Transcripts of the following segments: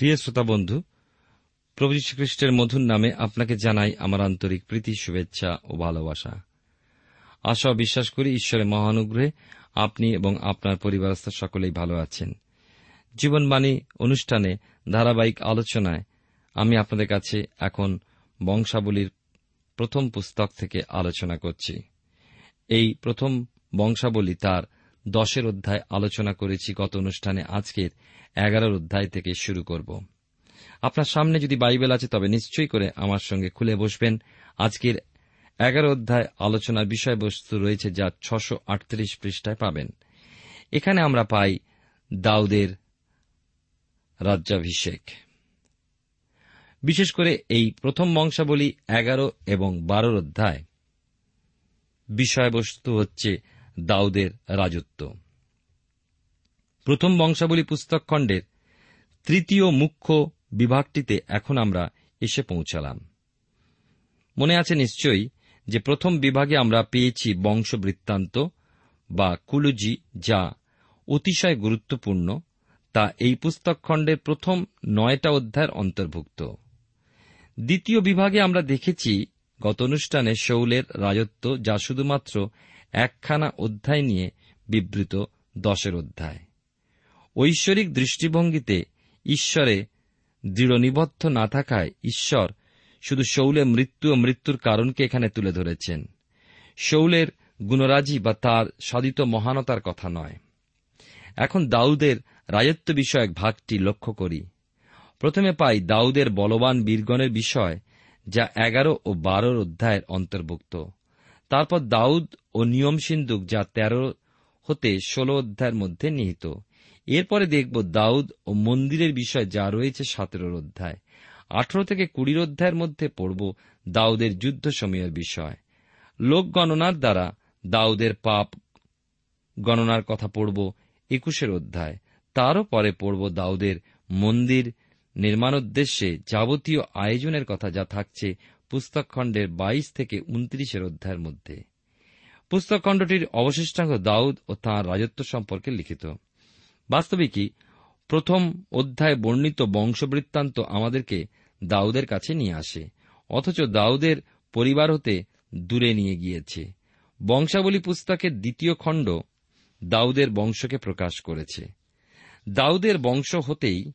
প্রিয় শ্রোতা বন্ধু, প্রভু খ্রিস্টের মধুর নামে আপনাকে জানাই আমার আন্তরিক প্রীতি, শুভেচ্ছা ও ভালোবাসা। আশা বিশ্বাস করি ঈশ্বরের মহানুগ্রহে আপনি এবং আপনার পরিবারস্থ সকলেই ভালো আছেন। জীবনবাণী অনুষ্ঠানে ধারাবাহিক আলোচনায় আমি আপনাদের কাছে এখন বংশাবলীর প্রথম পুস্তক থেকে আলোচনা করছি। এই প্রথম বংশাবলী তার দশের অধ্যায় আলোচনা করেছি গত অনুষ্ঠানে আজকের এগারোর অধ্যায় থেকে শুরু করব। আপনার সামনে যদি বাইবেল আছে, তবে নিশ্চয়ই করে আমার সঙ্গে খুলে বসবেন। আজকের এগারো অধ্যায় আলোচনার বিষয়বস্তু রয়েছে যা ছশো আটত্রিশ পৃষ্ঠায় পাবেন। এখানে আমরা পাই দাউদের রাজ্যাভিষেক। বিশেষ করে এই প্রথম বংশাবলী এগারো এবং বারোর অধ্যায়। বিষয়বস্তু হচ্ছে দাউদের রাজত্ব। প্রথম বংশাবলী পুস্তক খণ্ডের তৃতীয় মুখ্য বিভাগটিতে এখন আমরা এসে পৌঁছালাম। মনে আছে নিশ্চয়ই যে প্রথম বিভাগে আমরা পেয়েছি বংশবৃত্তান্ত বা কুলুজি যা অতিশয় গুরুত্বপূর্ণ, তা এই পুস্তক খণ্ডের প্রথম নয়টা অধ্যায়ের অন্তর্ভুক্ত। দ্বিতীয় বিভাগে আমরা দেখেছি গত অনুষ্ঠানে শৌলের রাজত্ব যা শুধুমাত্র একখানা অধ্যায় নিয়ে বিবৃত দশের অধ্যায়। ঐশ্বরিক দৃষ্টিভঙ্গিতে ঈশ্বরে দৃঢ় নিবদ্ধ না থাকায় ঈশ্বর শুধু শৌলের মৃত্যু ও মৃত্যুর কারণকে এখানে তুলে ধরেছেন। শৌলের গুণরাজি বা তার সাধিত মহানতার কথা নয়। এখন দাউদের রাজত্ব বিষয়ক ভাগটি লক্ষ্য করি। প্রথমে পাই দাউদের বলবান বীরগণের বিষয়, যা এগারো ও বারোর অধ্যায়ের অন্তর্ভুক্ত। তারপর দাউদ ও নিয়ম সিন্ধুক যা তেরো হতে ষোলো অধ্যায়ের মধ্যে নিহিত। এরপরে দেখব দাউদ ও মন্দিরের বিষয় যা রয়েছে সতেরোর অধ্যায়। আঠারো থেকে কুড়ির অধ্যায়ের মধ্যে পড়ব দাউদের যুদ্ধ সময়ের বিষয়। লোক গণনার দ্বারা দাউদের পাপ গণনার কথা পড়ব একুশের অধ্যায়। তারও পরে পড়ব দাউদের মন্দির নির্মাণোদ্দেশ্যে যাবতীয় আয়োজনের কথা যা থাকছে পুস্তকখণ্ডের বাইশ থেকে উনত্রিশের অধ্যায়ের মধ্যে। পুস্তকখণ্ডটির অবশিষ্টাঙ্গ দাউদ ও তাঁর রাজত্ব সম্পর্কে লিখিত। বাস্তবিকই প্রথম অধ্যায় বর্ণিত বংশবৃত্তান্ত আমাদেরকে দাউদের কাছে নিয়ে আসে, অথচ দাউদের পরিবার হতে দূরে নিয়ে গিয়েছে। বংশাবলী পুস্তকের দ্বিতীয় খণ্ড দাউদের বংশকে প্রকাশ করেছে। দাউদের বংশ হতেই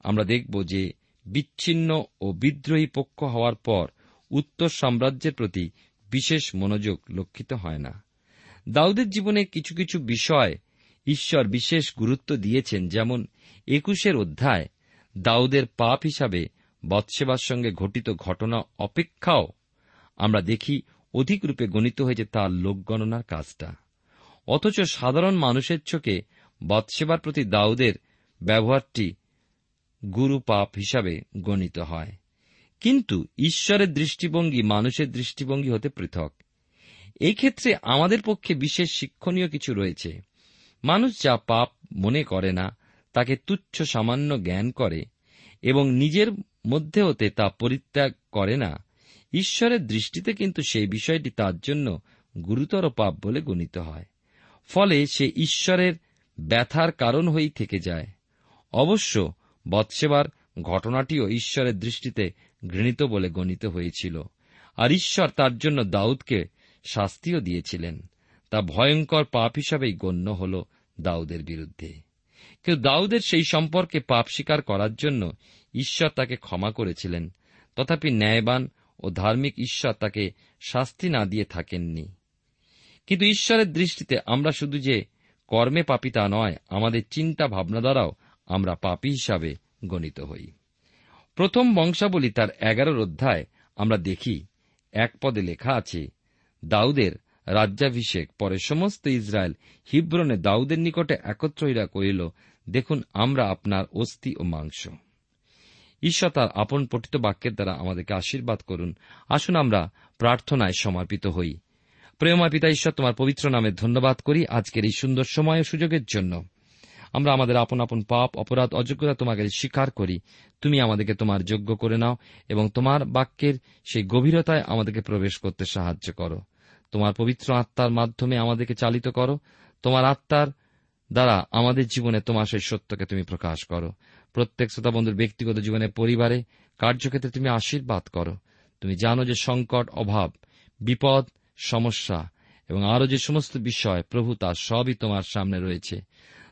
আমরা দেখব যে বিচ্ছিন্ন ও বিদ্রোহী পক্ষ হওয়ার পর উত্তর সাম্রাজ্যের প্রতি বিশেষ মনোযোগ লক্ষিত হয় না। দাউদের জীবনে কিছু কিছু বিষয় ঈশ্বর বিশেষ গুরুত্ব দিয়েছেন, যেমন একুশের অধ্যায়, দাউদের পাপ হিসাবে বৎসেবার সঙ্গে ঘটিত ঘটনা অপেক্ষাও আমরা দেখি অধিক রূপে গণিত হয়েছে তার লোকগণনার কাজটা। অথচ সাধারণ মানুষের চোখে বৎসেবার প্রতি দাউদের ব্যবহারটি গুরু পাপ হিসাবে গণিত হয়। কিন্তু ঈশ্বরের দৃষ্টিভঙ্গি মানুষের দৃষ্টিভঙ্গি হতে পৃথক। এই ক্ষেত্রে আমাদের পক্ষে বিশেষ শিক্ষণীয় কিছু রয়েছে। মানুষ যা পাপ মনে করে না, তাকে তুচ্ছ সামান্য জ্ঞান করে এবং নিজের মধ্যে হতে তা পরিত্যাগ করে না। ঈশ্বরের দৃষ্টিতে কিন্তু সেই বিষয়টি তার জন্য গুরুতর পাপ বলে গণিত হয়। ফলে সে ঈশ্বরের ব্যথার কারণ হয়েই থেকে যায়। অবশ্য বৎসেবার ঘটনাটিও ঈশ্বরের দৃষ্টিতে ঘৃণিত বলে গণিত হয়েছিল। আর ঈশ্বর তার জন্য দাউদকে শাস্তিও দিয়েছিলেন। তা ভয়ঙ্কর পাপ হিসাবেই গণ্য হল দাউদের বিরুদ্ধে। কিন্তু দাউদের সেই সম্পর্কে পাপ স্বীকার করার জন্য ঈশ্বর তাকে ক্ষমা করেছিলেন, তথাপি ন্যায়বান ও ধার্মিক ঈশ্বর তাকে শাস্তি না দিয়ে থাকেননি। কিন্তু ঈশ্বরের দৃষ্টিতে আমরা শুধু যে কর্মে পাপী তা নয়, আমাদের চিন্তা ভাবনা দ্বারাও আমরা পাপী হিসাবে গণিত হই। প্রথম বংশাবলী তার এগারোর অধ্যায় আমরা দেখি, এক পদে লেখা আছে, দাউদের রাজ্যাভিষেক পরে সমস্ত ইসরায়েল হিব্রনে দাউদের নিকটে একত্র হইয়া করিল, দেখুন আমরা আপনার অস্থি ও মাংস। ঈশ্বর তার আপন পঠিত বাক্যের দ্বারা আমাদেরকে আশীর্বাদ করুন। আসুন আমরা প্রার্থনায় সমর্পিত হই। প্রেমা পিতা, ঈশ্বর তোমার পবিত্র নামে ধন্যবাদ করি আজকের এই সুন্দর সময় ও সুযোগের জন্য। আমরা আমাদের আপন আপন পাপ, অপরাধ, অযোগ্যতা তোমাকে স্বীকার করি। তুমি আমাদেরকে তোমার যোগ্য করে নাও এবং তোমার বাক্যের সেই গভীরতায় আমাদেরকে প্রবেশ করতে সাহায্য করো। তোমার পবিত্র আত্মার মাধ্যমে আমাদেরকে চালিত করো। তোমার আত্মার দ্বারা আমাদের জীবনে তোমার সেই সত্যকে তুমি প্রকাশ করো। প্রত্যেক শ্রোতা বন্ধুর ব্যক্তিগত জীবনে, পরিবারে, কার্যক্ষেত্রে তুমি আশীর্বাদ করো। তুমি জানো যে সংকট, অভাব, বিপদ, সমস্যা এবং আরও যে সমস্ত বিষয়, প্রভু তার সবই তোমার সামনে রয়েছে।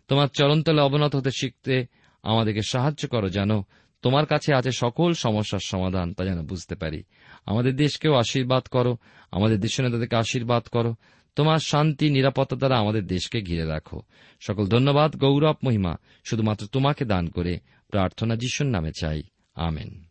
তোমার চরণতলে অবনত হতে শিখতে আমাদেরকে সাহায্য করো যেন তোমার কাছে আছে সকল সমস্যার সমাধান তা যেন বুঝতে পারি। আমাদের দেশকেও আশীর্বাদ করো, আমাদের দেশ নেতাদেরকে আশীর্বাদ করো, তোমার শান্তি, নিরাপত্তা দ্বারা আমাদের দেশকে ঘিরে রাখো। সকল ধন্যবাদ, গৌরব, মহিমা, শুধুমাত্র তোমাকে দান করে প্রার্থনা যিশুর নামে চাই। আমেন।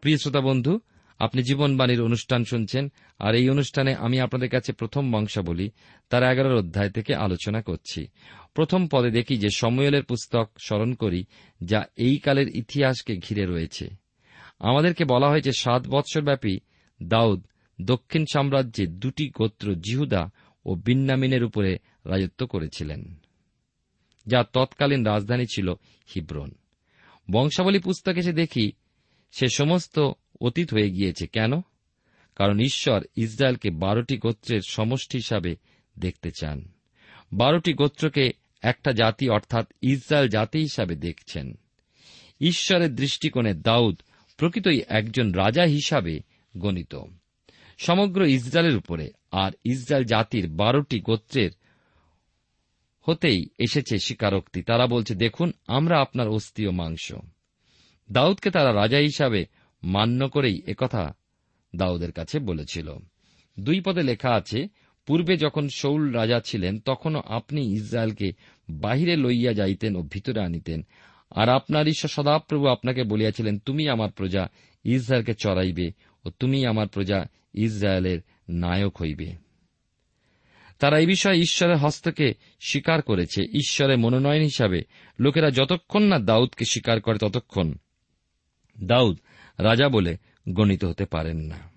প্রিয় শ্রোতা বন্ধু আপনি জীবনবাণীর অনুষ্ঠান শুনছেন, আর এই অনুষ্ঠানে আমি আপনাদের কাছে প্রথম বংশাবলী, তার এগারোর অধ্যায় থেকে আলোচনা করছি। প্রথম পদে দেখি যে সময়েলের পুস্তক স্মরণ করি, যা এই কালের ইতিহাসকে ঘিরে রয়েছে। আমাদেরকে বলা হয়েছে সাত বৎসরব্যাপী দাউদ দক্ষিণ সাম্রাজ্যে দুটি গোত্র জিহুদা ও বিন্নামিনের উপরে রাজত্ব করেছিলেন, যা তৎকালীন রাজধানী ছিল হিব্রন। বংশাবলী পুস্তকে সে দেখি, সে সমস্ত অতীত হয়ে গিয়েছে। কেন? কারণ ঈশ্বর ইসরায়েলকে বারোটি গোত্রের সমষ্টি হিসাবে দেখতে চান। বারোটি গোত্রকে একটা জাতি অর্থাৎ ইসরায়েল জাতি হিসাবে দেখছেন। ঈশ্বরের দৃষ্টিকোণে দাউদ প্রকৃতই একজন রাজা হিসাবে গণিত। সমগ্র ইসরায়েলের উপরে আর ইসরায়েল জাতির বারোটি গোত্রের হতেই এসেছে স্বীকারোক্তি। তারা বলছে, দেখুন, আমরা আপনার অস্থি ও মাংস। দাউদকে তারা রাজা হিসাবে মান্য করেই একথা দাউদের কাছে বলেছিল। দুই পদে লেখা আছে, পূর্বে যখন শৌল রাজা ছিলেন, তখনও আপনি ইসরায়েলকে বাহিরে লইয়া যাইতেন ও ভিতরে আনিতেন। আর আপনার ঈশ্বর সদাপ্রভু আপনাকে বলিয়াছিলেন, তুমি আমার প্রজা ইসরায়েলকে চড়াইবে ও তুমি আমার প্রজা ইসরায়েলের নায়ক হইবে। তারা এই বিষয়ে ঈশ্বরের হস্তকে স্বীকার করেছে। ঈশ্বরের মনোনয়ন হিসাবে লোকেরা যতক্ষণ না দাউদকে স্বীকার করে ততক্ষণ দাউদ রাজা বলে গণিত হতে পারেন না।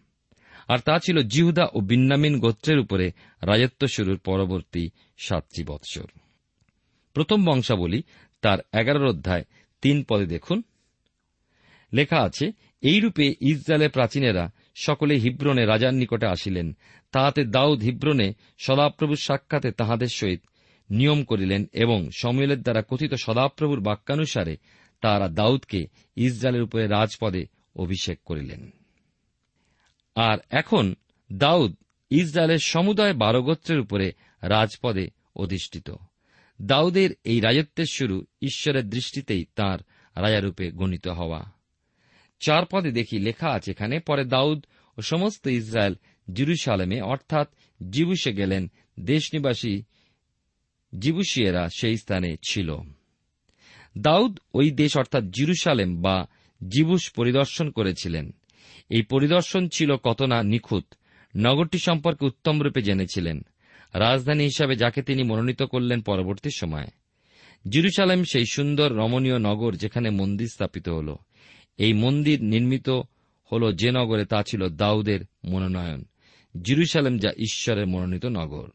আর তা ছিল জিহুদা ও বিন্নামিন গোত্রের উপরে রাজত্ব শুরুর পরবর্তী সাতটি বৎসর। প্রথম বংশাবলী তার এগারোর অধ্যায় তিন পদে দেখুন। লেখা আছে, এইরূপে ইসরায়েলের প্রাচীনেরা সকলে হিব্রনে রাজার নিকটে আসিলেন। তাহাতে দাউদ হিব্রনে সদাপ্রভুর সাক্ষাতে তাহাদের সহিত নিয়ম করিলেন এবং সময়েলের দ্বারা কথিত সদাপ্রভুর বাক্যানুসারে তাহারা দাউদকে ইসরায়েলের উপরে রাজপদে অভিষেক করিলেন। আর এখন দাউদ ইসরায়েলের সমুদায় বারো গোত্রের উপরে রাজপদে অধিষ্ঠিত। দাউদের এই রাজত্বের শুরু ঈশ্বরের দৃষ্টিতেই তার রাজারূপে গণিত হওয়া। চার পদে দেখি লেখা আছে, এখানে পরে দাউদ ও সমস্ত ইসরায়েল জিরুসালেমে, অর্থাৎ জিবুসে গেলেন, দেশনিবাসী জিবুসিয়েরা সেই স্থানে ছিল। দাউদ ওই দেশ, অর্থাৎ জিরুসালেম বা জিবুস পরিদর্শন করেছিলেন। এই পরিদর্শন ছিল কত না নিখুঁত। নগরটি সম্পর্কে উত্তমরূপে জেনেছিলেন। রাজধানী হিসাবে যাকে তিনি মনোনীত করলেন পরবর্তী সময়ে। জিরুসালেম সেই সুন্দর রমণীয় নগর যেখানে মন্দির স্থাপিত হল। এই মন্দির নির্মিত হল যে নগরে তা ছিল দাউদের মনোনয়ন। জিরুসালেম যা ঈশ্বরের মনোনীত নগর।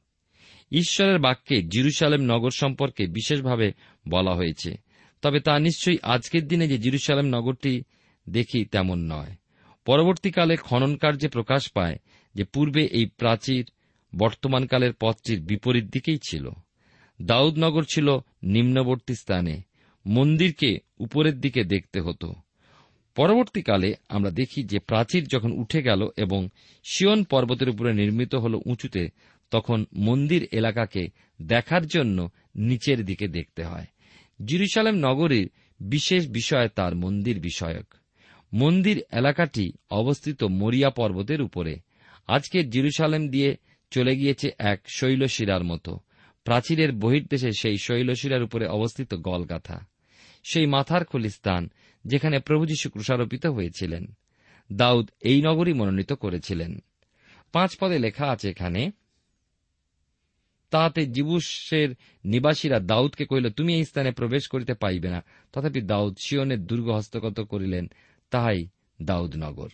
ঈশ্বরের বাক্যে জিরুসালেম নগর সম্পর্কে বিশেষভাবে বলা হয়েছে। তবে তা নিশ্চয়ই আজকের দিনে যে জিরুসালাম নগরটি দেখি তেমন নয়। পরবর্তীকালে খনন কার্যে প্রকাশ পায় যে পূর্বে এই প্রাচীর বর্তমানকালের পথটির বিপরীত দিকেই ছিল। দাউদনগর ছিল নিম্নবর্তী স্থানে। মন্দিরকে উপরের দিকে দেখতে হতো। পরবর্তীকালে আমরা দেখি যে প্রাচীর যখন উঠে গেল এবং শিয়ন পর্বতের উপরে নির্মিত হল উঁচুতে, তখন মন্দির এলাকাকে দেখার জন্য নিচের দিকে দেখতে হয়। জিরুসালেম নগরীর বিশেষ বিষয় তার মন্দির বিষয়ক। মন্দির এলাকাটি অবস্থিত মরিয়া পর্বতের উপরে। আজকে জিরুসালেম দিয়ে চলে গিয়েছে এক শৈলশিরার মতো। প্রাচীরের বহির্দেশে সেই শৈলশিরার উপরে অবস্থিত গলগাথা। সেই মাথার খুলি স্থান যেখানে প্রভু যীশু হয়েছিলেন। দাউদ এই নগরী মনোনীত করেছিলেন। পাঁচ পদে লেখা আছে এখানে তাহাতে জিবুসের নিবাসীরা দাউদকে কহিল, তুমি এই স্থানে প্রবেশ করিতে পাইবে না। তথাপি দাউদ শিয়নের দুর্গ হস্তগত করিলেন, তাহাই দাউদ নগর।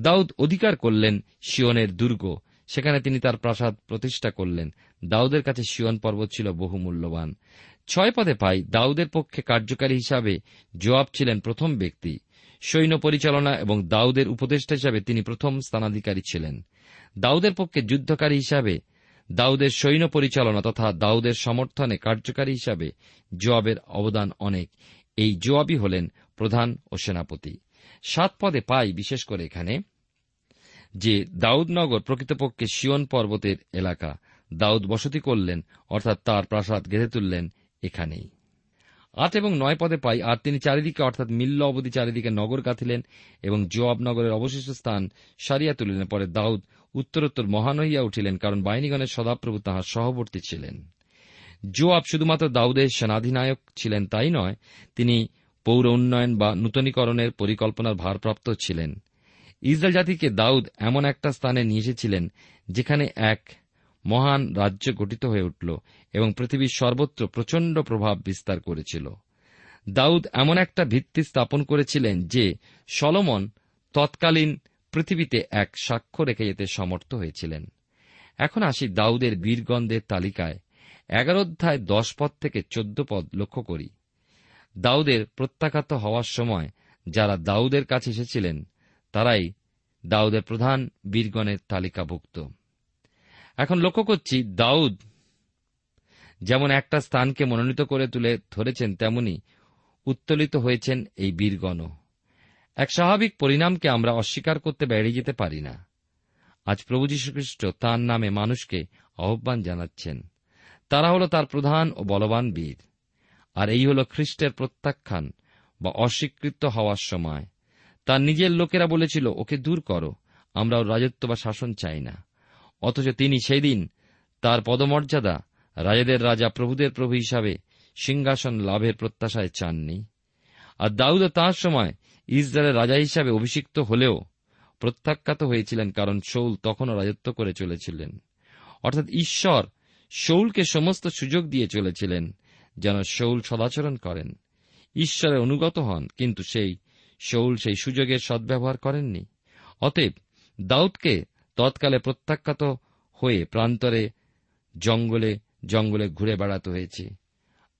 দাউদ অধিকার করলেন শিয়নের দুর্গ। সেখানে তিনি তার প্রাসাদ প্রতিষ্ঠা করলেন। দাউদের কাছে শিয়ন পর্বত ছিল বহু মূল্যবান ছয় পদে পাই, দাউদের পক্ষে কার্যকারী হিসাবে জোয়াব ছিলেন প্রথম ব্যক্তি। সৈন্য পরিচালনা এবং দাউদের উপদেষ্টা হিসাবে তিনি প্রথম স্থানাধিকারী ছিলেন। দাউদের পক্ষে যুদ্ধকারী হিসাবে দাউদের সৈন্য পরিচালনা তথা দাউদের সমর্থনে কার্যকারী হিসাবে জোয়াবের অবদান অনেক। এই জোয়াবই হলেন প্রধান ও সেনাপতি। সাত পদে পাই, বিশেষ করে এখানে, যে দাউদনগর প্রকৃতপক্ষে শিয়ন পর্বতের এলাকা। দাউদ বসতি করলেন, অর্থাৎ তার প্রাসাদ গেঁথে তুললেন এখানেই। আট এবং নয় পদে পাই, আর তিনি চারিদিকে, অর্থাৎ মিল্ল অবধি চারিদিকে নগর গাঁথিলেন এবং জোয়াব নগরের অবশিষ্ট স্থান সারিয়া তুলিলেন। পরে দাউদ উত্তরোত্তর মহান হইয়া উঠিলেন, কারণ বাহিনীগণের সদাপ্রভু তাহার সহবর্তী ছিলেন। জোয়াব শুধুমাত্র দাউদের সেনাধিনায়ক ছিলেন তাই নয়, তিনি পৌর উন্নয়ন বা নূতনীকরণের পরিকল্পনার ভারপ্রাপ্ত ছিলেন। ইসরায়েল জাতিকে দাউদ এমন একটা স্থানে নিয়ে এসেছিলেন, যেখানে এক মহান রাজ্য গঠিত হয়ে উঠল এবং পৃথিবীর সর্বত্র প্রচণ্ড প্রভাব বিস্তার করেছিল। দাউদ এমন একটা ভিত্তি স্থাপন করেছিলেন যে সলমন তৎকালীন পৃথিবীতে এক সাক্ষ্য রেখে যেতে সমর্থ হয়েছিলেন। এখন আসি দাউদের বীরগন্ধের তালিকায়। এগারো অধ্যায় দশ পদ থেকে চোদ্দ পদ লক্ষ্য করি। দাউদের প্রত্যাখ্যাত হওয়ার সময় যারা দাউদের কাছে এসেছিলেন, তারাই দাউদের প্রধান বীরগণের তালিকাভুক্ত। এখন লক্ষ্য করছি দাউদ যেমন একটা স্থানকে মনোনীত করে তুলে ধরেছেন, তেমনি উত্তোলিত হয়েছেন এই বীরগণ এক স্বাভাবিক পরিণামকে আমরা অস্বীকার করতে বেরিয়ে যেতে পারি না। আজ প্রভু যীশুখ্রিস্ট তাঁর নামে মানুষকে আহ্বান জানাচ্ছেন। তারা হল তার প্রধান ও বলবান বীর। আর এই হল খ্রিস্টের প্রত্যাখ্যান বা অস্বীকৃত হওয়ার সময়। তার নিজের লোকেরা বলেছিল, ওকে দূর করো, আমরা ওর রাজত্ব বা শাসন চাই না। অথচ তিনি সেই দিন তার পদমর্যাদা, রাজাদের রাজা, প্রভুদের প্রভু হিসাবে সিংহাসন লাভের প্রত্যাশায় চাননি। আর দাউদও তাঁর সময় ইসরায়েলের রাজা হিসাবে অভিষিক্ত হলেও প্রত্যাখ্যাত হয়েছিলেন কারণ শৌল তখনও রাজত্ব করে চলেছিলেন। অর্থাৎ ঈশ্বর শৌলকে সমস্ত সুযোগ দিয়ে চলেছিলেন, যেন শৌল সদাচরণ করেন। ঈশ্বরের অনুগত হন, কিন্তু সেই শৌল সেই সুযোগের সদ্ব্যবহার করেননি। অতএব দাউদকে তৎকালে প্রত্যাখ্যাত হয়ে প্রান্তরে জঙ্গলে জঙ্গলে ঘুরে বেড়াতে হয়েছে।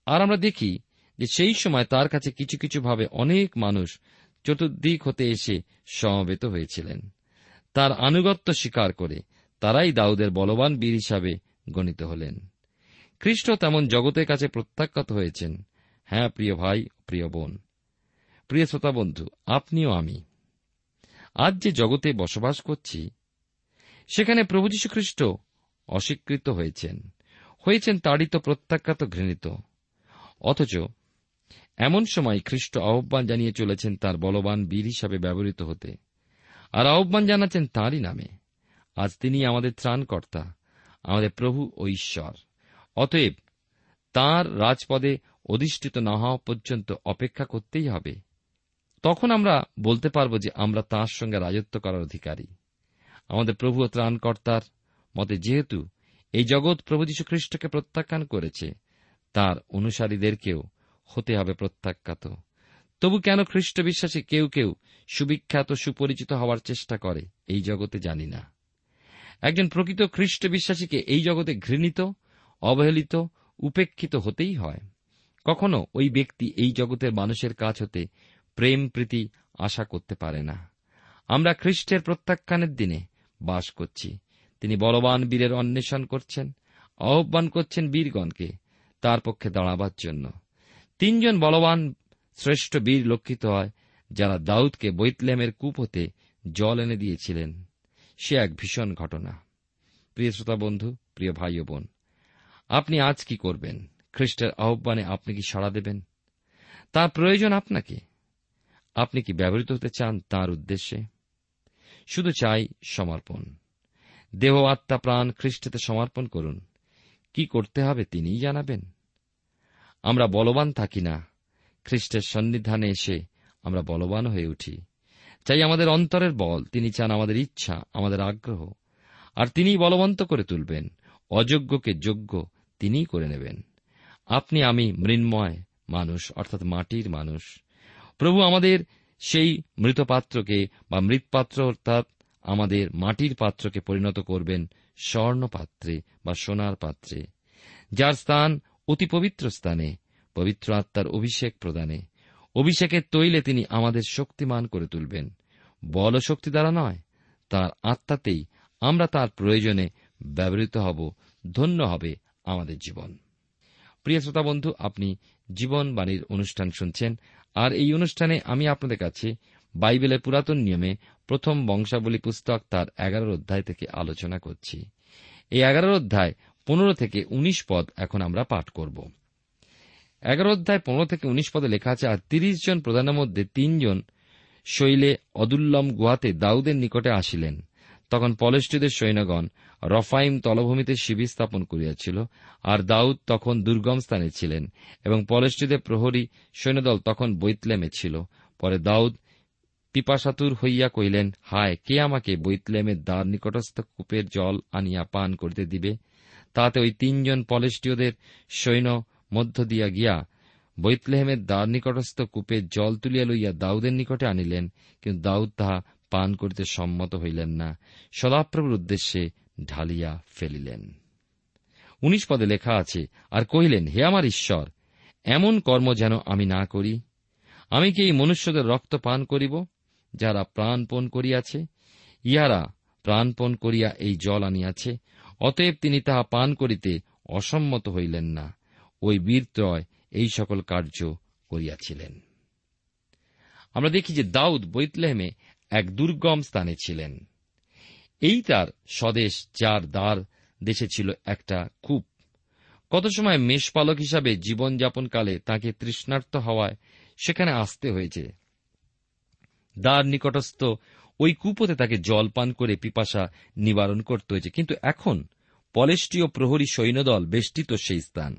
আর আমরা দেখি যে সেই সময় তার কাছে কিছু কিছু ভাবে অনেক মানুষ চতুর্দিক হতে এসে সমবেত হয়েছিলেন। তার আনুগত্য স্বীকার করে তারাই দাউদের বলবান বীর হিসাবে গণিত হলেন। খ্রিস্ট তেমন জগতের কাছে প্রত্যাখ্যাত হয়েছেন। হ্যাঁ প্রিয় ভাই, প্রিয় বোন, প্রিয় শ্রোতা বন্ধু, আপনিও আমি। আজ যে জগতে বসবাস করছি, সেখানে প্রভু খ্রিস্ট অস্বীকৃত হয়েছেন। হয়েছেন তাড়িত প্রত্যাখ্যাত ঘৃণিত। অথচ এমন সময় খ্রিস্ট আহ্বান জানিয়ে চলেছেন তার বলবান বীর হিসাবে ব্যবহৃত হতে। আর আহ্বান জানাচ্ছেন তাঁরই নামে। আজ তিনি আমাদের ত্রাণকর্তা, আমাদের প্রভু ও ঈশ্বর। অতএব তাঁর রাজপদে অধিষ্ঠিত না হওয়া পর্যন্ত অপেক্ষা করতেই হবে। তখন আমরা বলতে পারব যে আমরা তাঁর সঙ্গে রাজত্ব করার অধিকারী। আমাদের প্রভু ও ত্রাণকর্তার মতে যেহেতু এই জগৎ প্রভু যীশু খ্রিস্টকে প্রত্যাখ্যান করেছে, তার অনুসারীদেরকেও হতে হবে প্রত্যাখ্যাত। তবু কেন খ্রিস্ট বিশ্বাসী কেউ কেউ সুবিখ্যাত, সুপরিচিত হওয়ার চেষ্টা করে, এই জগতে জানি না। একজন প্রকৃত খ্রিস্ট বিশ্বাসীকে এই জগতে ঘৃণিত, অবহেলিত, উপেক্ষিত হতেই হয়। কখনো ওই ব্যক্তি এই জগতের মানুষের কাছ হতে প্রেম প্রীতি আশা করতে পারে না। আমরা খ্রিস্টের প্রত্যাখ্যানের দিনে বাস করছি। তিনি বলবান বীরের অন্বেষণ করছেন, আহ্বান করছেন বীরগণকে তার পক্ষে দাঁড়াবার জন্য। তিনজন বলবান শ্রেষ্ঠ বীর লক্ষিত হয়, যারা দাউদকে বৈতলেমের কূপ হতে জল এনে দিয়েছিলেন। সে এক ভীষণ ঘটনা। প্রিয় শ্রোতা বন্ধু, প্রিয় ভাই ও বোন, আপনি আজ কি করবেন? খ্রিস্টের আহ্বানে আপনি কি সাড়া দেবেন? তার প্রয়োজন আপনাকে। আপনি কি ব্যবহৃত হতে চান তার উদ্দেশ্যে? শুধু চাই সমর্পণ। দেহ, আত্মা, প্রাণ খ্রিস্টতে সমর্পণ করুন। কি করতে হবে তিনিই জানাবেন। আমরা বলবান থাকি না। খ্রিস্টের সন্নিধানে এসে আমরা বলবান হয়ে উঠি। চাই আমাদের অন্তরের বল, তিনি চান আমাদের ইচ্ছা, আমাদের আগ্রহ। আর তিনিই বলবন্ত করে তুলবেন, অযোগ্যকে যোগ্য তিনিই করে নেবেন। আপনি আমি মৃন্ময় মানুষ, অর্থাৎ মাটির মানুষ। প্রভু আমাদের সেই মৃতপাত্রকে বা মৃৎপাত্র, অর্থাৎ আমাদের মাটির পাত্রকে পরিণত করবেন স্বর্ণ পাত্রে বা সোনার পাত্রে, যার স্থান অতি পবিত্র স্থানে, পবিত্র আত্মার অভিষেক প্রদানে। অভিষেকের তৈলে তিনি আমাদের শক্তিমান করে তুলবেন। বল শক্তি দ্বারা নয়, তার আত্মাতেই আমরা তার প্রয়োজনে ব্যবহৃত হব, ধন্য হবে আমাদের জীবন। প্রিয় শ্রোতা বন্ধু, আপনি জীবনবাণীর অনুষ্ঠান শুনছেন, আর এই অনুষ্ঠানে আমি আপনাদের কাছে বাইবেলের পুরাতন নিয়মে প্রথম বংশাবলী পুস্তক তার এগারো অধ্যায় থেকে আলোচনা করছি। এই এগারো অধ্যায় পনেরো থেকে উনিশ পদ এখন আমরা পাঠ করব। এগারো অধ্যায় পনেরো থেকে উনিশ পদে লেখা আছে, আর তিরিশ জন প্রধানের মধ্যে তিনজন শৈলে অদুল্লম গুহাতে দাউদের নিকটে আসিলেন। তখন পলেষ্টীদের সৈন্যগণ রফাইম তলভূমিতে শিবির স্থাপন করিয়াছিল, আর দাউদ তখন দুর্গম স্থানে ছিলেন, এবং পলেষ্টীদের প্রহরী সৈন্যদল তখন বৈতলেমে ছিল। পরে দাউদ পিপাসাতুর হইয়া কহিলেন, হায়, কে আমাকে বৈতলেমের দ্বার নিকটস্থ কূপের জল আনিয়া পান করিতে দিবে? তাতে ওই তিনজন পলেষ্টীয়দের সৈন্য মধ্য দিয়া গিয়া বৈতলেহেমের দ্বার নিকটস্থ কূপের জল তুলিয়া লইয়া দাউদের নিকটে আনিলেন, কিন্তু দাউদ তাহা পান করিতে সম্মত হইলেন না। সদাপ্রভুর উদ্দেশ্যে ঢালিয়া ফেলিলেন। উনিশ পদে লেখা আছে, আর কহিলেন, হে আমার ঈশ্বর, এমন কর্ম যেন আমি না করি? আমি কি এই মনুষ্যদের রক্ত পান করিব, যারা প্রাণপণ করিয়াছে? ইহারা প্রাণপণ করিয়া এই জল আনিয়াছে অতএব তিনি তাহা পান করিতে অসম্মত হইলেন না। ওই বীরত্রয় এই সকল কার্য করিয়াছিলেন। আমরা দেখি যে দাউদ বৈতলেহেমে এক দুর্গম স্থানে ছিলেন। এই তার স্বদেশ যার দ্বার দেশে ছিল একটা কূপ। কত সময় মেষপালক হিসাবে জীবনযাপনকালে তাকে তৃষ্ণার্ত হওয়ায় সেখানে আসতে হয়েছে। দ্বার নিকটস্থ ওই কূপতে তাকে জল পান করে পিপাসা নিবারণ করতে হয়েছে। কিন্তু এখন পলেষ্টীয় প্রহরী সৈন্যদল বেষ্টিত সেই স্থান।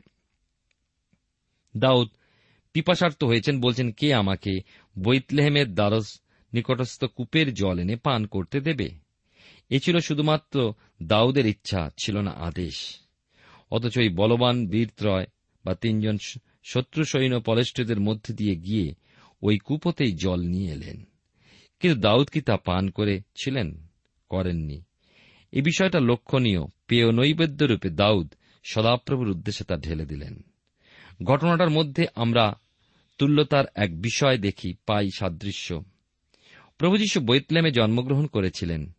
দাউদ পিপাসার্ত হয়েছেন, বলছেন, কে আমাকে বৈতলেহেমের দ্বারস নিকটস্থ কূপের জল এনে পান করতে দেবে? এ ছিল শুধুমাত্র দাউদের ইচ্ছা, ছিল না আদেশ। অথচ এই বলবান বীরত্রয় বা তিনজন শত্রু সৈন্য পলেষ্টদের মধ্যে দিয়ে গিয়ে ওই কূপতেই জল নিয়ে এলেন। কিন্তু দাউদ কি তা পান করেছিলেন করেননি। এই বিষয়টা লক্ষণীয়। পেয় নৈবেদ্য রূপে দাউদ সদাপ্রভুর উদ্দেশ্যে তা ঢেলে দিলেন। ঘটনাটার মধ্যে আমরা তুল্যতার এক বিষয় দেখি, পাই সাদৃশ্য। প্রভু যীশু বৈতলেমে জন্মগ্রহণ করেছিলেন।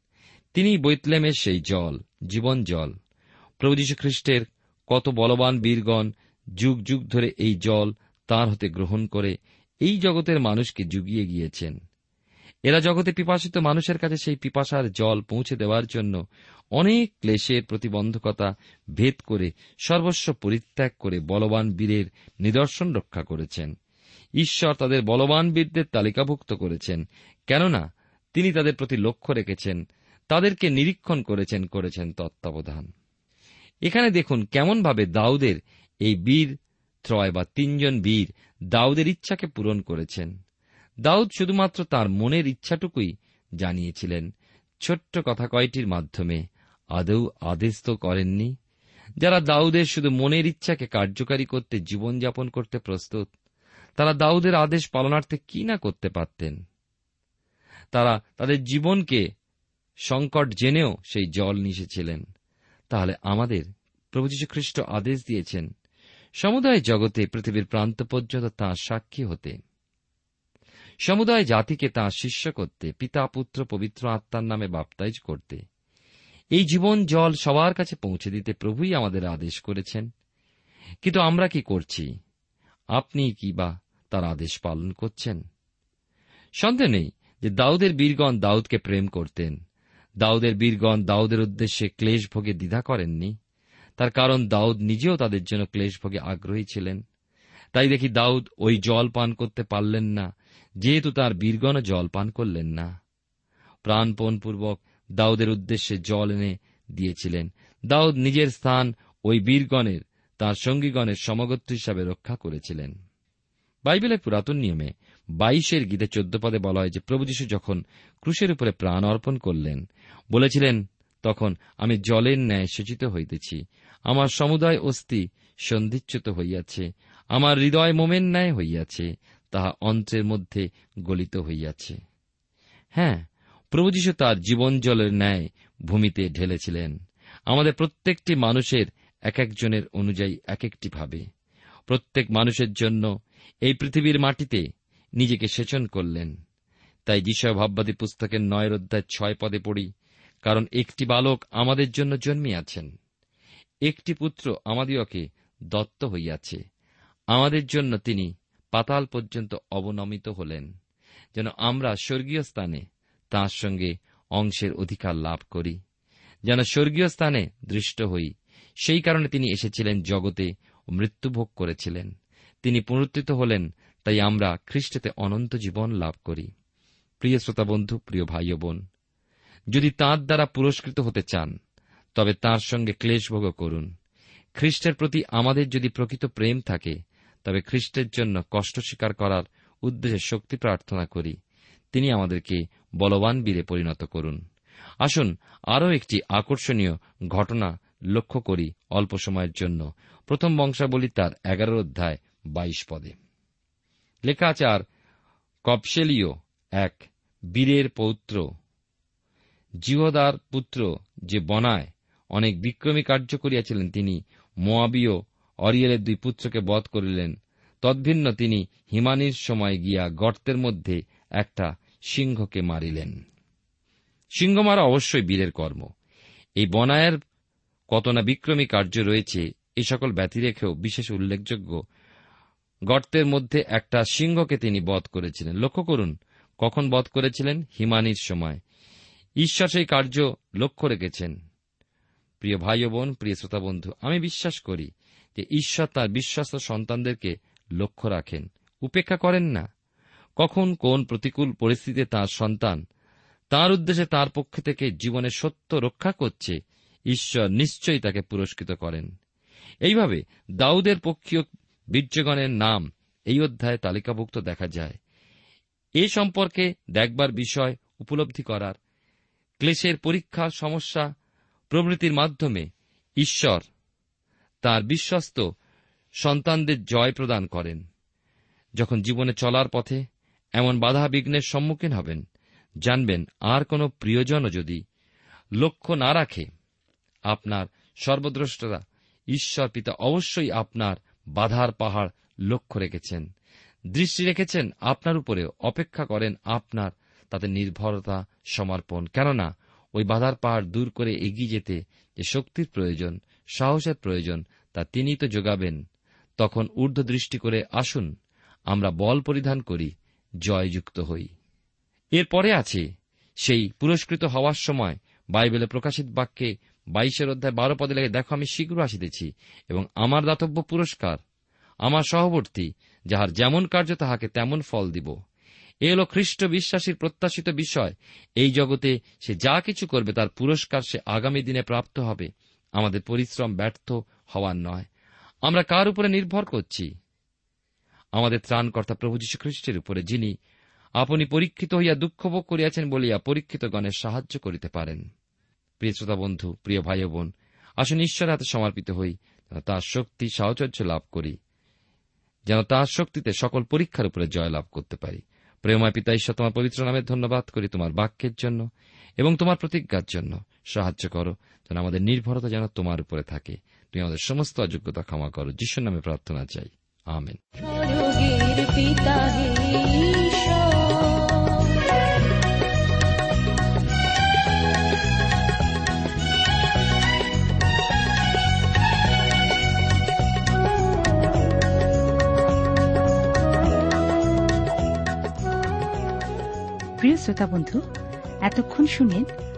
তিনি বৈতলেমের সেই জল, জীবন জল। প্রভু যীশু খ্রিস্টের কত বলবান বীরগণ যুগ যুগ ধরে এই জল তাঁর হতে গ্রহণ করে এই জগতের মানুষকে জুগিয়ে গিয়েছেন। এরা জগতে পিপাসিত মানুষের কাছে সেই পিপাসার জল পৌঁছে দেওয়ার জন্য অনেক ক্লেশের প্রতিবন্ধকতা ভেদ করে সর্বস্ব পরিত্যাগ করে বলবান বীরের নিদর্শন রক্ষা করেছেন। ঈশ্বর তাদের বলবান বীরদের তালিকাভুক্ত করেছেন, কেননা তিনি তাদের প্রতি লক্ষ্য রেখেছেন, তাদেরকে নিরীক্ষণ করেছেন করেছেন তত্ত্বাবধান। এখানে দেখুন কেমনভাবে দাউদের এই বীর ত্রয় বা তিনজন বীর দাউদের ইচ্ছাকে পূরণ করেছেন। দাউদ শুধুমাত্র তার মনের ইচ্ছাটুকুই জানিয়েছিলেন। ছোট্ট কথা কয়টির মাধ্যমে আদৌ আদেশ তো করেননি। যারা দাউদের শুধু মনের ইচ্ছাকে কার্যকারী করতে জীবনযাপন করতে প্রস্তুত, তারা দাউদের আদেশ পালনার্থে কি না করতে পারতেন? তারা তাদের জীবনকে সংকট জেনেও সেই জল নিশেছিলেন তাহলে আমাদের প্রভু খ্রিস্ট আদেশ দিয়েছেন, সমুদায় জগতে পৃথিবীর প্রান্ত পর্যন্ত তাঁর সাক্ষী হতে। সমুদায় জাতিকে তাঁর শিষ্য করতে, পিতা, পুত্র, পবিত্র আত্মার নামে বাপ্তাইজ করতে। এই জীবন জল সবার কাছে পৌঁছে দিতে প্রভুই আমাদের আদেশ করেছেন। কিন্তু আমরা কি করছি? আপনি কি বা তার আদেশ পালন করছেন? সন্দেহ নেই যে দাউদের বীরগণ দাউদকে প্রেম করতেন। দাউদের বীরগণ দাউদের উদ্দেশ্যে ক্লেশ ভোগে দ্বিধা করেননি। তার কারণ দাউদ নিজেও তাদের জন্য ক্লেশ ভোগে আগ্রহী ছিলেন। তাই দেখি দাউদ ওই জল পান করতে পারলেন না। যেহেতু তার বীরগণ জল পান করলেন না। প্রাণপণপূর্বক দাউদের উদ্দেশ্যে জল এনে দিয়েছিলেন। দাউদ নিজের স্থান ওই বীরগণের, তার সঙ্গীগণের সমগত্য হিসাবে রক্ষা করেছিলেন। বাইবেলের পুরাতন নিয়মে বাইশের গীতে চোদ্দ পদে বলা হয় যে, প্রভু যীশু যখন ক্রুশের উপরে প্রাণ অর্পণ করলেন, বলেছিলেন, তখন আমি জলের ন্যায় সূচিত হইতেছি। আমার সমুদায় অস্থি সন্ধিচ্যুত হইয়াছে। আমার হৃদয় মোমের ন্যায় হইয়াছে। তাহা অন্ত্রের মধ্যে গলিত হইয়াছে। হ্যাঁ প্রভু যীশু তার জীবন জলের ন্যায় ভূমিতে ঢেলেছিলেন। আমাদের প্রত্যেকটি মানুষের এক একজনের অনুযায়ী এক একটি ভাবে। প্রত্যেক মানুষের জন্য এই পৃথিবীর মাটিতে নিজেকে সেচন করলেন। তাই যিশয় ভাববাদী পুস্তকের নয়ের অধ্যায় ছয় পদে পড়ি, কারণ একটি বালক আমাদের জন্য জন্মিয়াছেন। একটি পুত্র আমাদিওকে দত্ত হইয়াছে। আমাদের জন্য তিনি পাতাল পর্যন্ত অবনমিত হলেন, যেন আমরা স্বর্গীয় স্থানে তাঁর সঙ্গে অংশের অধিকার লাভ করি, যেন স্বর্গীয় স্থানে দৃষ্ট হই। সেই কারণে তিনি এসেছিলেন জগতে মৃত্যুভোগ করেছিলেন। তিনি পুনরুত্থিত হলেন, তাই আমরা খ্রিস্টতে অনন্ত জীবন লাভ করি। প্রিয় শ্রোতা বন্ধু প্রিয় ভাই বোন, যদি তাঁর দ্বারা পুরস্কৃত হতে চান, তবে তাঁর সঙ্গে ক্লেশভোগ করুন। খ্রিস্টের প্রতি আমাদের যদি প্রকৃত প্রেম থাকে তবে খ্রিস্টের জন্য কষ্ট স্বীকার করার উদ্দেশ্যে শক্তি প্রার্থনা করি। তিনি আমাদেরকে বলবান বীরে পরিণত করুন। আসুন, আরও একটি আকর্ষণীয় ঘটনা লক্ষ্য করি অল্প সময়ের জন্য। প্রথম বংশাবলী তার এগারো অধ্যায় বাইশ পদে। লেখা আছে, আর কপশেলীয় এক বীরের পৌত্র। জিহদার পুত্র যে বনায় অনেক বিক্রমী কার্য করিয়াছিলেন তিনি, মোয়াবীয় অরিয়েলের দুই পুত্রকে বধ করিলেন। তদ্ভিন্ন তিনি হিমানির সময় গিয়া গর্তের মধ্যে একটা সিংহকে মারিলেন। সিংহ মারা অবশ্যই বীরের কর্ম। এই বনায়ের কত না বিক্রমী কার্য রয়েছে, এ সকল ব্যতি রেখেও বিশেষ উল্লেখযোগ্য। গর্তের মধ্যে একটা সিংহকে তিনি বধ করেছিলেন। লক্ষ্য করুন, কখন বধ করেছিলেন? হিমানির সময়। ঈশ্বর সেই কার্য লক্ষ্য রেখেছেন। প্রিয় ভাই বোন, প্রিয় শ্রোতা বন্ধু, আমি বিশ্বাস করি যে ঈশ্বর তার বিশ্বস্ত সন্তানদেরকে লক্ষ্য রাখেন। উপেক্ষা করেন না। কখন কোন প্রতিকূল পরিস্থিতিতে তার সন্তান তার উদ্দেশ্যে তার পক্ষ থেকে জীবনের সত্য রক্ষা করছে, ঈশ্বর নিশ্চয়ই তাকে পুরস্কৃত করেন। এইভাবে দাউদের পক্ষীয় বীর্যগণের নাম এই অধ্যায়ে তালিকাভুক্ত দেখা যায়। এ সম্পর্কে দেখবার বিষয় উপলব্ধি করার, ক্লেশের পরীক্ষা সমস্যা প্রভৃতির মাধ্যমে ঈশ্বর তার বিশ্বস্ত সন্তানদের জয় প্রদান করেন। যখন জীবনে চলার পথে এমন বাধা বিঘ্নের সম্মুখীন হবেন, জানবেন আর কোন প্রিয়জনও যদি লক্ষ্য না রাখে, আপনার সর্বদ্রষ্টরা ঈশ্বর পিতা অবশ্যই আপনার বাধার পাহাড় লক্ষ্য রেখেছেন, দৃষ্টি রেখেছেন, আপনার উপরে অপেক্ষা করেন, আপনার তাতে নির্ভরতা সমর্পণ। কেননা, ওই বাধার পাহাড় দূর করে এগিয়ে যেতে যে শক্তির প্রয়োজন সাহসের প্রয়োজন, তা তিনি তো যোগাবেন। তখন ঊর্ধ্ব দৃষ্টি করে আসুন, আমরা বল পরিধান করি, জয়যুক্ত হই। এরপরে আছে, সেই পুরস্কৃত হওয়ার সময় বাইবেলে প্রকাশিত বাক্যে বাইশের অধ্যায় বারো পদে লেগে দেখো, আমি শীঘ্র আসিতেছি এবং আমার দাতব্য পুরস্কার, আমার সহবর্তী, যাহার যেমন কার্য তাহাকে তেমন ফল দিব। এ হল খ্রিস্ট বিশ্বাসীর প্রত্যাশিত বিষয়। এই জগতে সে যা কিছু করবে, তার পুরস্কার সে আগামী দিনে প্রাপ্ত হবে। আমাদের পরিশ্রম ব্যর্থ হওয়ার নয়। আমরা কার উপরে নির্ভর করছি? আমাদের ত্রাণকর্তা প্রভু যীশু খ্রিস্টের উপরে, যিনি আপনি পরীক্ষিত হইয়া দুঃখভোগ করিয়াছেন বলিয়া পরীক্ষিত গণের সাহায্য করিতে পারেন। প্রিয় শ্রোতা বন্ধু, প্রিয় ভাই বোন, আসুন ঈশ্বর হাতে সমর্পিত হই তার শক্তি সাহচর্য লাভ করি, যেন তার শক্তিতে সকল পরীক্ষার উপরে জয় লাভ করতে পারি। প্রেমায় পিতা, ঈশ্বর, তোমার পবিত্র নামে ধন্যবাদ করি তোমার বাক্যের জন্য এবং তোমার প্রতিজ্ঞার জন্য। সাহায্য করো যেন আমাদের নির্ভরতা যেন তোমার উপরে থাকে। তুমি আমাদের সমস্ত অযোগ্যতা ক্ষমা করো যিশুর নামে প্রার্থনা চাই। আমেন। প্রিয় শ্রোতা বন্ধু এতক্ষণ শুনলেন